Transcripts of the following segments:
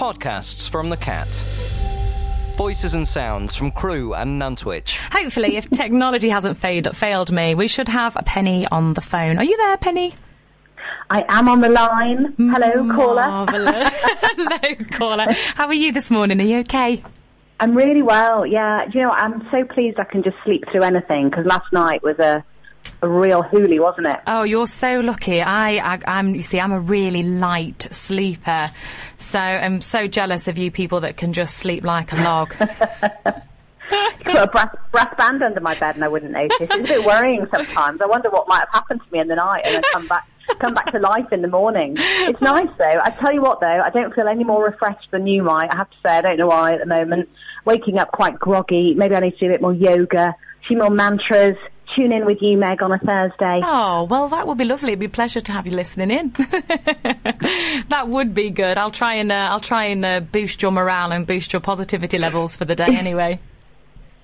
Podcasts from the Cat. Voices and sounds from Crewe and Nantwich. Hopefully, if technology hasn't failed, failed me, we should have a Penny on the phone. Are you there, Penny? I am on the line. Hello, mm, caller. Hello, caller. How are you this morning? Are you okay? I'm really well. Yeah, Do you know, I'm so pleased I can just sleep through anything because last night was a a real hoolie, wasn't it? Oh, you're so lucky. I, I, am You see, I'm a really light sleeper, so I'm so jealous of you people that can just sleep like a log. put a brass, brass band under my bed and I wouldn't notice. It's a bit worrying sometimes. I wonder what might have happened to me in the night and then come back come back to life in the morning. It's nice though. I tell you what though, I don't feel any more refreshed than you might. I have to say, I don't know why at the moment. Waking up quite groggy. Maybe I need to do a bit more yoga, a few more mantras. Tune in with you, Meg, on a Thursday. Oh, well, that would be lovely. It'd be a pleasure to have you listening in. that would be good. I'll try and uh, I'll try and uh, boost your morale and boost your positivity levels for the day anyway.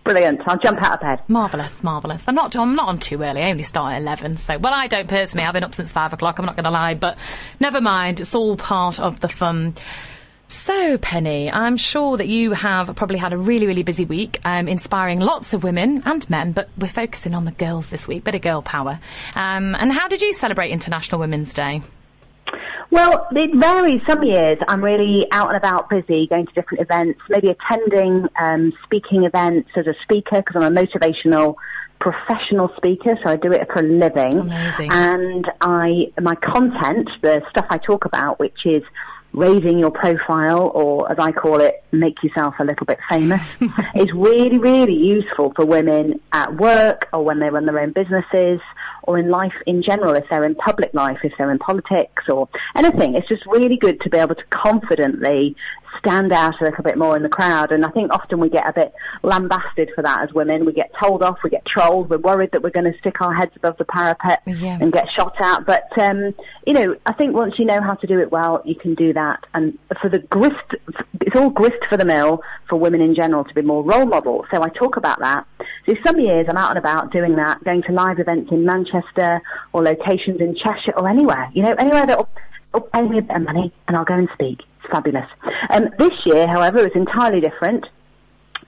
Brilliant. I'll jump out of bed. Marvellous, marvellous. I'm not, I'm not on too early. I only start at 11. So, well, I don't personally. I've been up since 5 o'clock. I'm not going to lie. But never mind. It's all part of the fun. So, Penny, I'm sure that you have probably had a really, really busy week, um, inspiring lots of women and men, but we're focusing on the girls this week, bit of girl power. Um, and how did you celebrate International Women's Day? Well, it varies. Some years I'm really out and about busy, going to different events, maybe attending um, speaking events as a speaker because I'm a motivational professional speaker, so I do it for a living. Amazing. And I, my content, the stuff I talk about, which is raising your profile, or as I call it, make yourself a little bit famous, is really, really useful for women at work or when they run their own businesses or in life in general, if they're in public life, if they're in politics or anything. It's just really good to be able to confidently stand out a little bit more in the crowd. And I think often we get a bit lambasted for that as women. We get told off, we get trolled, we're worried that we're going to stick our heads above the parapet yeah. and get shot at. But, um, you know, I think once you know how to do it well, you can do that. And for the grist, it's all grist for the mill for women in general to be more role models. So I talk about that. So some years I'm out and about doing that, going to live events in Manchester or locations in Cheshire or anywhere, you know, anywhere that will, will pay me a bit of money and I'll go and speak It's fabulous. Um, this year, however, is entirely different.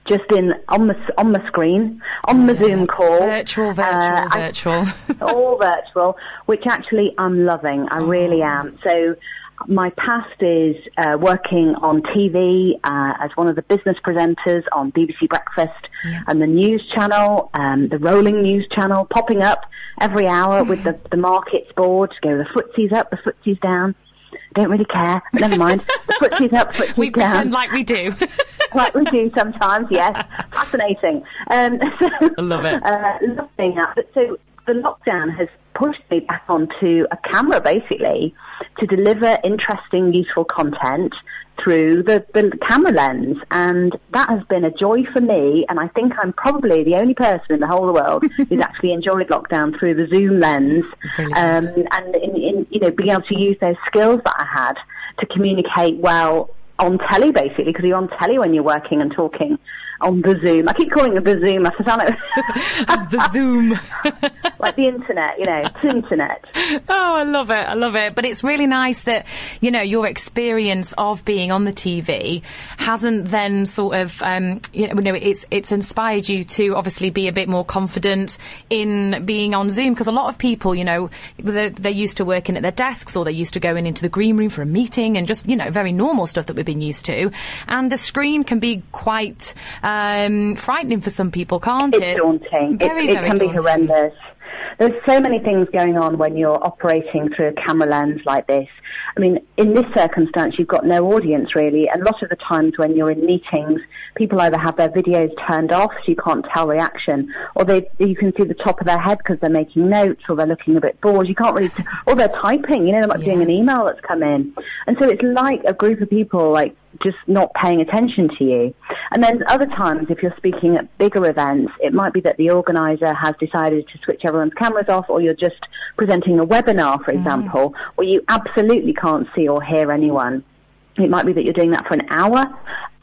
Just in on the on the screen, on the Zoom call, virtual, virtual, uh, virtual, all virtual, which actually I'm loving. I oh. really am. So my past is uh, working on TV uh, as one of the business presenters on BBC Breakfast yeah. and the news channel, um, the rolling news channel, popping up every hour with the, the markets board to go the footsie's up, the footsie's down don't really care. Never mind. the footsie's up, footsie's we down. pretend like we do. like we do sometimes, yes. Fascinating. Um, so, I love it. Uh, loving that. But so the lockdown has pushed me back onto a camera, basically, to deliver interesting, useful content through the, the camera lens. And that has been a joy for me. And I think I'm probably the only person in the whole of the world who's actually enjoyed lockdown through the Zoom lens. Um, and in, in, you know, being able to use those skills that I had to communicate well on telly, basically, because you're on telly when you're working and talking on the Zoom. I keep calling it the Zoom. I sound like the Zoom, like the internet, you know, it's internet. Oh, I love it. I love it. But it's really nice that you know your experience of being on the TV hasn't then sort of um, you know it's it's inspired you to obviously be a bit more confident in being on Zoom because a lot of people, you know, they're, they're used to working at their desks or they're used to going into the green room for a meeting and just you know very normal stuff that we've been used to, and the screen can be quite um, Um, frightening for some people, can't it's it? Daunting. Very, it, very can daunting. be horrendous. There's so many things going on when you're operating through a camera lens like this. I mean, in this circumstance, you've got no audience really. And a lot of the times when you're in meetings, people either have their videos turned off so you can't tell reaction, or they you can see the top of their head because they're making notes or they're looking a bit bored. You can't really, t- or they're typing. You know, they're be Yeah. doing an email that's come in, and so it's like a group of people like just not paying attention to you. And then other times, if you're speaking at bigger events, it might be that the organizer has decided to switch everyone's cameras off, or you're just presenting a webinar, for mm. example, where you absolutely can't see or hear anyone. It might be that you're doing that for an hour,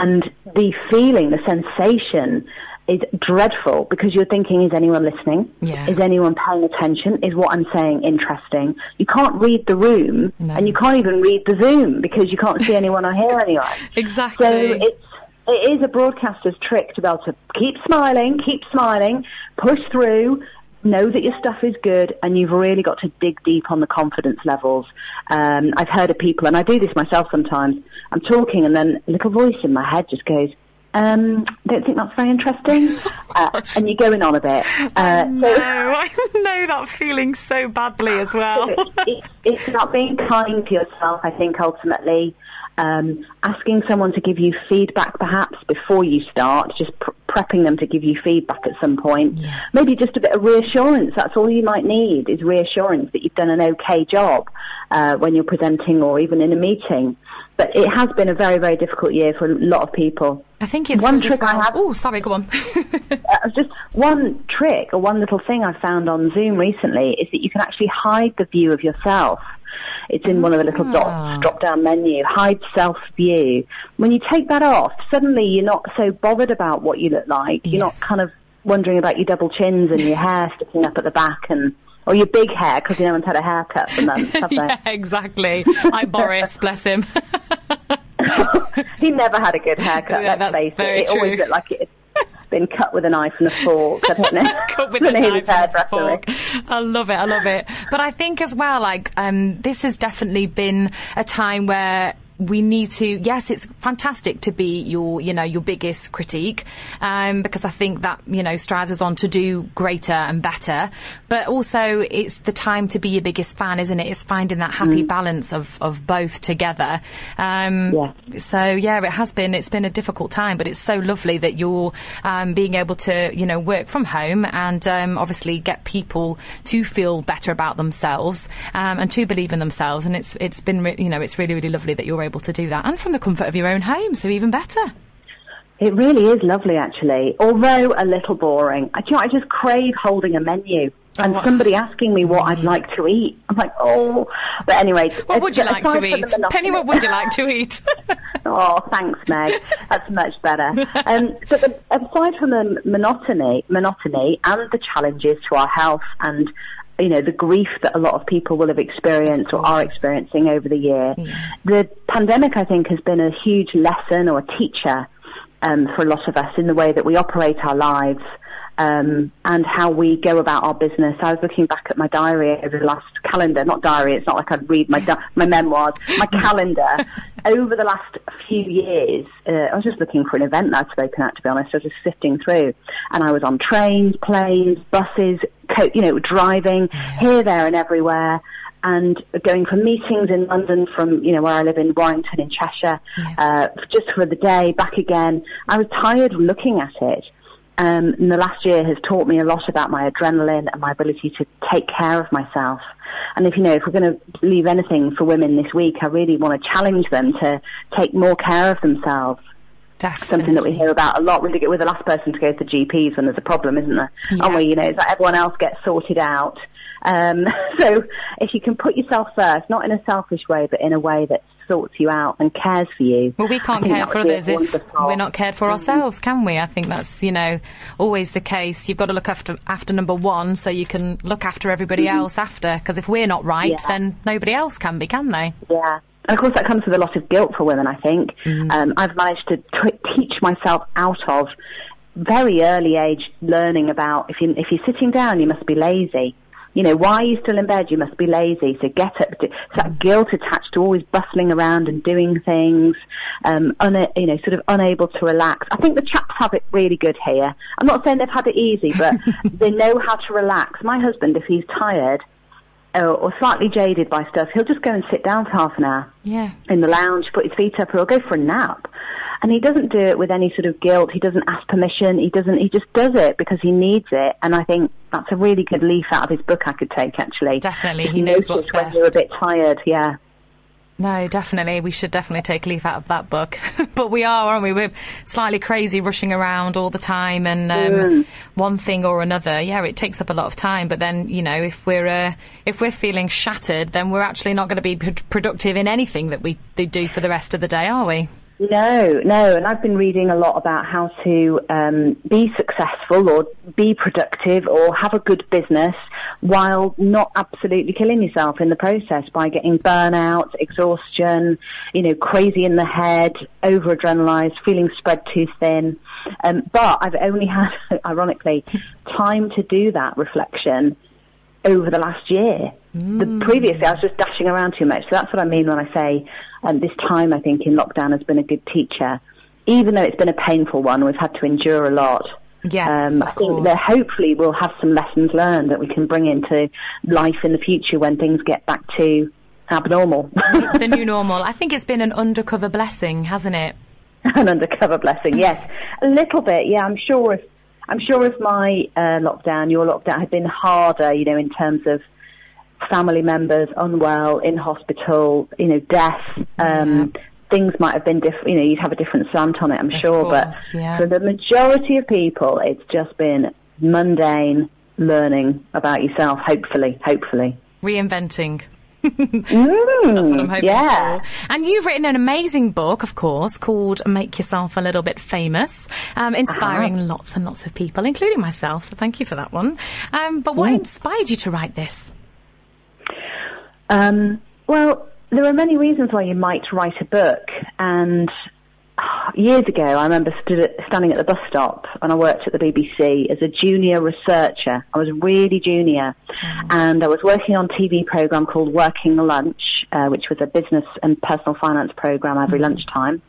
and the feeling, the sensation, is dreadful because you're thinking, is anyone listening? Yeah. Is anyone paying attention? Is what I'm saying interesting? You can't read the room No. and you can't even read the Zoom because you can't see anyone or hear anyone. Exactly. So it's, it is a broadcaster's trick to be able to keep smiling, keep smiling, push through, know that your stuff is good, and you've really got to dig deep on the confidence levels. Um, I've heard of people, and I do this myself sometimes. I'm talking, and then a little voice in my head just goes, um, don't think that's very interesting. uh, and you're going on a bit. Uh, no, so I know that feeling so badly as well. it, it's not being kind to yourself, I think, ultimately. Um, asking someone to give you feedback perhaps before you start, just pr- prepping them to give you feedback at some point. Yeah. Maybe just a bit of reassurance. That's all you might need is reassurance that you've done an okay job uh, when you're presenting or even in a meeting. But it has been a very, very difficult year for a lot of people. I think it's One trick I have- Oh, sorry, go on. uh, just one trick or one little thing I found on Zoom recently is that you can actually hide the view of yourself. It's in one of the little Ah. dots, drop down menu, hide self view. When you take that off, suddenly you're not so bothered about what you look like. You're not kind of wondering about your double chins and your hair sticking up at the back and or your big hair because you no one's had a haircut for months, have they? yeah, exactly. Like Boris, bless him. he never had a good haircut. Yeah, let's that's face it. It always looked like it had been cut with a knife and a fork. I don't know. Cut with a don't know who knife and a fork. I love it. I love it. But I think as well, like um, this has definitely been a time where we need to yes it's fantastic to be your you know your biggest critique um, because I think that you know strives us on to do greater and better but also it's the time to be your biggest fan isn't it it's finding that happy balance of, of both together um, Yeah. so yeah, it has been. It's been a difficult time, but it's so lovely that you're um, being able to, you know, work from home and um, obviously get people to feel better about themselves um, and to believe in themselves. And it's it's been, re- you know, it's really really lovely that you're able to do that, and from the comfort of your own home, so even better. It really is lovely, actually. Although a little boring. I, you know, I just crave holding a menu and Oh, somebody asking me what I'd like to eat. I'm like, oh. But anyway, What would you like to eat, Penny? What would you like to eat? Oh, thanks, Meg. That's much better. Um, but the, aside from the monotony, monotony and the challenges to our health and you know the grief that a lot of people will have experienced or are experiencing over the year, the pandemic, I think, has been a huge lesson or a teacher um, for a lot of us in the way that we operate our lives. Um, and how we go about our business. I was looking back at my diary over the last calendar, not diary, it's not like I'd read my, di- my memoirs, my calendar. over the last few years, uh, I was just looking for an event that I'd spoken at, to be honest. I was just sifting through. And I was on trains, planes, buses, co- you know, driving here, there and everywhere. And going for meetings in London, from you know where I live in Warrington in Cheshire, uh, just for the day, back again. I was tired of looking at it. Um, and the last year has taught me a lot about my adrenaline and my ability to take care of myself. And if you know, if we're going to leave anything for women this week, I really want to challenge them to take more care of themselves. Definitely. Something that we hear about a lot. We're the we're the last person to go to the GPs when there's a problem, isn't there? Aren't we? You know, it's like everyone else gets sorted out. Um, so if you can put yourself first, not in a selfish way, but in a way that sorts you out and cares for you. Well, we can't care for others if wonderful. we're not cared for ourselves, can we? I think that's you know always the case. You've got to look after after number one, so you can look after everybody else after. Because if we're not right, Yeah. then nobody else can be, can they? Yeah. And of course, that comes with a lot of guilt for women, I think. Um, I've managed to t- teach myself out of very early age learning about if, you, if you're sitting down, you must be lazy. You know, why are you still in bed? You must be lazy. So get up. It's that guilt attached to always bustling around and doing things, um, una- you know, sort of unable to relax. I think the chaps have it really good here. I'm not saying they've had it easy, but they know how to relax. My husband, if he's tired, or, or slightly jaded by stuff, he'll just go and sit down for half an hour Yeah. in the lounge, put his feet up, or he'll go for a nap. And he doesn't do it with any sort of guilt. He doesn't ask permission. He doesn't. He just does it because he needs it. And I think that's a really good leaf out of his book I could take. Actually, Definitely. He knows what's when best. you're a bit tired. Yeah. No, definitely. We should definitely take a leaf out of that book. but we are, aren't we? We're slightly crazy, rushing around all the time, and um, Mm. one thing or another. Yeah, it takes up a lot of time. But then, you know, if we're uh, if we're feeling shattered, then we're actually not going to be pr- productive in anything that we do for the rest of the day, are we? No, no, and I've been reading a lot about how to um, be successful or be productive or have a good business while not absolutely killing yourself in the process by getting burnout, exhaustion, you know, crazy in the head, over adrenalized, feeling spread too thin. Um, but I've only had, ironically, time to do that reflection over the last year. Mm. The previous I was just dashing around too much. So that's what I mean when I say um, this time, I think, in lockdown has been a good teacher. Even though it's been a painful one, we've had to endure a lot. Yes, um, I think that hopefully we'll have some lessons learned that we can bring into life in the future when things get back to abnormal. the new normal. I think it's been an undercover blessing, hasn't it? an undercover blessing, yes, a little bit. Yeah, I'm sure if I'm sure if my uh, lockdown, your lockdown, had been harder, you know, in terms of family members unwell in hospital, you know, death. Um, yeah. Things might have been different. You know, you'd have a different slant on it, I'm of sure. Course, but yeah. for the majority of people, it's just been mundane learning about yourself. Hopefully, hopefully reinventing. mm, That's what I'm hoping yeah. for. And you've written an amazing book, of course, called Make Yourself a Little Bit Famous, um, inspiring uh-huh. lots and lots of people, including myself. So thank you for that one. Um, but what mm. inspired you to write this? Um, well, there are many reasons why you might write a book, and years ago, I remember stood, standing at the bus stop and I worked at the BBC as a junior researcher. I was really junior, mm. and I was working on a TV program called Working Lunch, uh, which was a business and personal finance program every mm. lunchtime,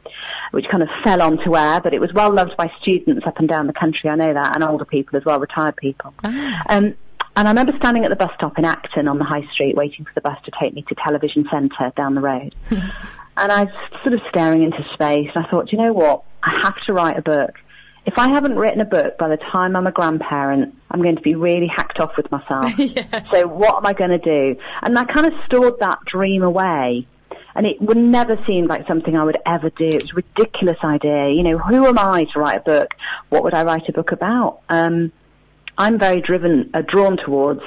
which kind of fell onto air, but it was well loved by students up and down the country. I know that, and older people as well, retired people. Oh. Um, and I remember standing at the bus stop in Acton on the high street waiting for the bus to take me to Television Centre down the road. and I was sort of staring into space and I thought, you know what? I have to write a book. If I haven't written a book by the time I'm a grandparent, I'm going to be really hacked off with myself. yes. So what am I going to do? And I kind of stored that dream away. And it would never seem like something I would ever do. It was a ridiculous idea. You know, who am I to write a book? What would I write a book about? Um, I'm very driven, uh, drawn towards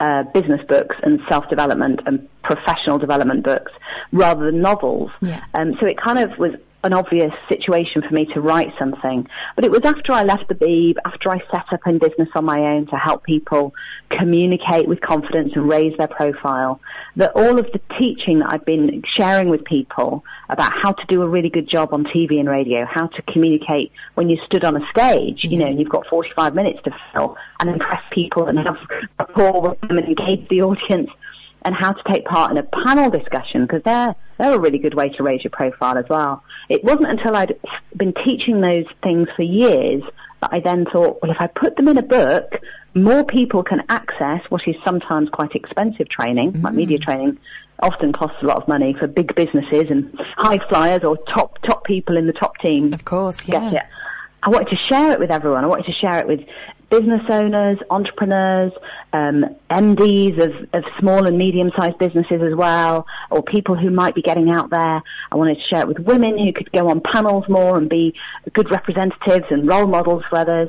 uh, business books and self-development and professional development books rather than novels. Yeah. Um, so it kind of was an obvious situation for me to write something. But it was after I left the Beeb, after I set up in business on my own to help people communicate with confidence and raise their profile, that all of the teaching that I've been sharing with people about how to do a really good job on TV and radio, how to communicate when you stood on a stage, you know, and you've got 45 minutes to fill and impress people and have rapport with them and engage the audience and how to take part in a panel discussion because they're they're a really good way to raise your profile as well. It wasn't until I'd been teaching those things for years that I then thought, well, if I put them in a book, more people can access what is sometimes quite expensive training, mm-hmm. like media mm. training. Often costs a lot of money for big businesses and high flyers or top top people in the top team. Of course, yeah. I wanted to share it with everyone. I wanted to share it with business owners, entrepreneurs, um, MDs of, of small and medium-sized businesses as well, or people who might be getting out there. I wanted to share it with women who could go on panels more and be good representatives and role models for others.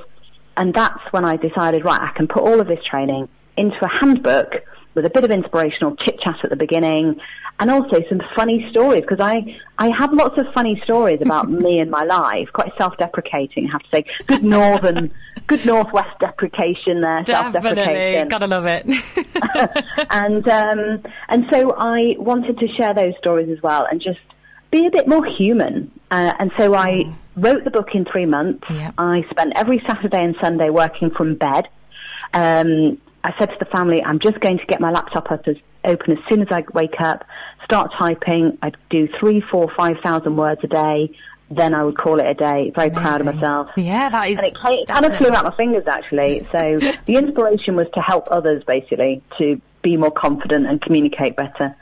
And that's when I decided, right, I can put all of this training into a handbook with a bit of inspirational chit chat at the beginning and also some funny stories because I, I have lots of funny stories about me and my life, quite self-deprecating, I have to say. Good northern, good northwest deprecation there, self-deprecation. Gotta love it. and, um, and so I wanted to share those stories as well and just be a bit more human. Uh, and so I mm. wrote the book in three months. I spent every Saturday and Sunday working from bed. Um, I said to the family, I'm just going to get my laptop up as open as soon as I wake up, start typing. I'd do three, four, five thousand words a day. Then I would call it a day. Very Amazing. proud of myself. Yeah, that is. And it, it kind of flew out my fingers actually. So the inspiration was to help others basically to be more confident and communicate better.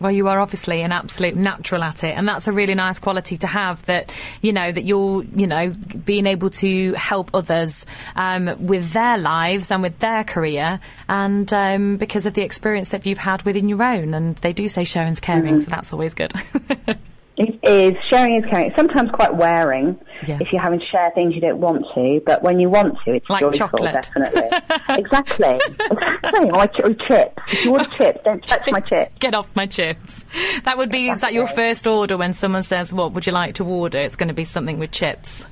Well, you are obviously an absolute natural at it, and that's a really nice quality to have. That you know that you're, you know, being able to help others um, with their lives and with their career, and um, because of the experience that you've had within your own. And they do say sharing's caring, mm-hmm. so that's always good. is sharing is caring. It's sometimes quite wearing Yes. if you're having to share things you don't want to, but when you want to, it's Like joyful, chocolate. definitely. exactly. Exactly. Or, ch- or chips. If you order chips, don't touch my chips. Get off my chips. That would be, is that your first order when someone says, what would you like to order? It's going to be something with chips.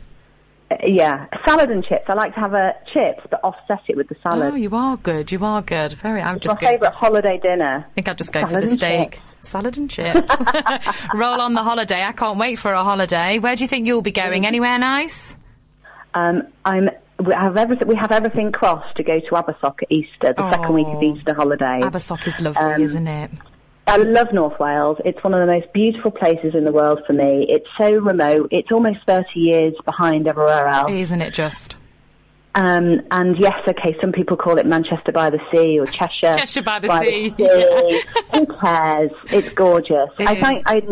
Uh, yeah, salad and chips. I like to have a chips, but offset it with the salad. Oh, you are good. You are good. Very, I'm it's my just go, favourite holiday dinner. I think I'll just go for the steak. chips. Salad and chips. Roll on the holiday. I can't wait for a holiday. Where do you think you'll be going? Anywhere nice? Um, I'm. We have everything. We have everything crossed to go to Abersoch at Easter, the second week of Oh. Easter holiday. Abersoch is lovely, Um, isn't it? I love North Wales. It's one of the most beautiful places in the world for me. It's so remote. It's almost 30 years behind everywhere else. Isn't it just? Um, and yes, okay, some people call it Manchester by the Sea or Cheshire. Cheshire by the sea, sea. Who cares? It's gorgeous. It I is. think I,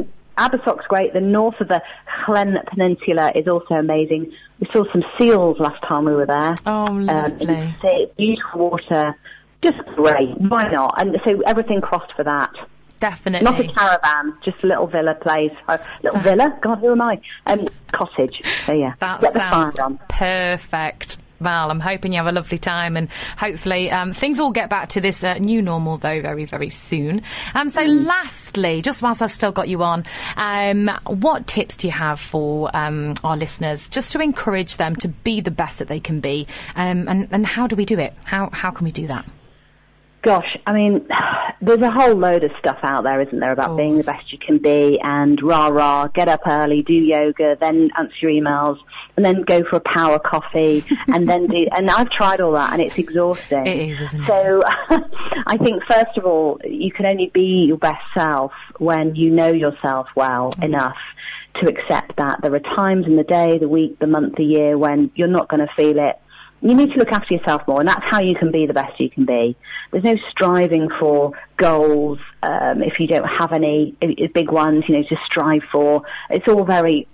Abersoch's great. The north of the Llŷn Peninsula is also amazing. We saw some seals last time we were there. Oh, Um, lovely. the sea, beautiful water. Just great. Why not? And so everything crossed for that. Definitely. Not a caravan, just a little villa place. A little villa? God, who am I? Um, cottage. So yeah, That sounds perfect. Val, I'm hoping you have a lovely time and hopefully um, things will get back to this uh, new normal though very, very soon. Um, so Mm. lastly, just whilst I've still got you on, um, what tips do you have for um, our listeners just to encourage them to be the best that they can be? Um, and, and how do we do it? How, how can we do that? Gosh, I mean, there's a whole load of stuff out there, isn't there, about being the best you can be and rah rah, get up early, do yoga, then answer your emails, and then go for a power coffee, and then do. And I've tried all that, and it's exhausting. It is, isn't it? So, I think first of all, you can only be your best self when you know yourself well Mm. enough to accept that there are times in the day, the week, the month, the year when you're not going to feel it. You need to look after yourself more, and that's how you can be the best you can be. There's no striving for goals um, if you don't have any big ones, you know, to strive for. It's all very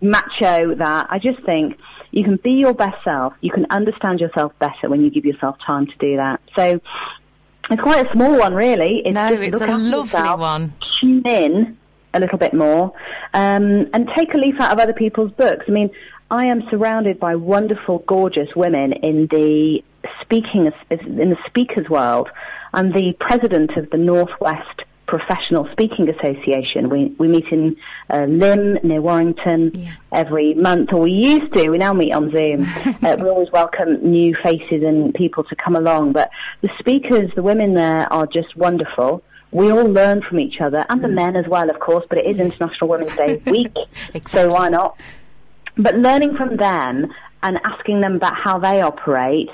macho. That I just think you can be your best self. You can understand yourself better when you give yourself time to do that. So it's quite a small one, really. It's No, it's a lovely yourself, one. Tune in a little bit more, um, and take a leaf out of other people's books. I mean, I am surrounded by wonderful, gorgeous women in the speaking in the speakers world. I'm the president of the Northwest Professional Speaking Association. We we meet in uh, Lymm near Warrington Yeah. every month, or we used to. We now meet on Zoom. uh, we always welcome new faces and people to come along. But the speakers, the women there, are just wonderful. We all learn from each other, and the men as well, of course. But it is International Women's Day week, Exactly. so why not? But learning from them and asking them about how they operate,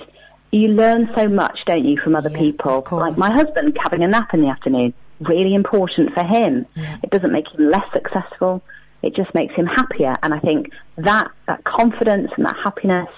you learn so much, don't you, from other Yeah, people? Like my husband having a nap in the afternoon, really important for him. Yeah. It doesn't make him less successful. It just makes him happier. And I think that, that confidence and that happiness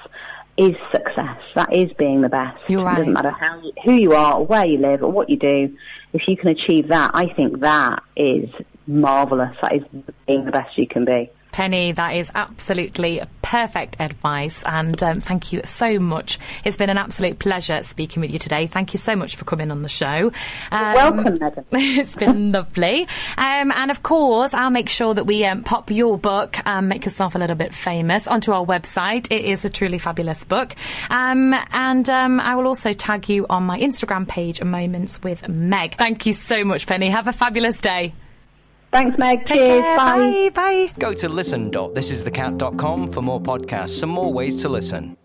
is success. That is being the best. You're It doesn't matter how you, who you are or where you live or what you do. If you can achieve that, I think that is marvelous. That is being the best you can be. Penny, that is absolutely perfect advice, and um, thank you so much. It's been an absolute pleasure speaking with you today. Thank you so much for coming on the show. Um, welcome, Megan. it's been lovely, um, and of course, I'll make sure that we um, pop your book, um, "Make Yourself a Little Bit Famous," onto our website. It is a truly fabulous book, um, and um, I will also tag you on my Instagram page, "Moments with Meg." Thank you so much, Penny. Have a fabulous day. Thanks, Meg. Take Cheers. care. Bye. Bye. Bye. Go to listen.thisisthecat.com for more podcasts and more ways to listen.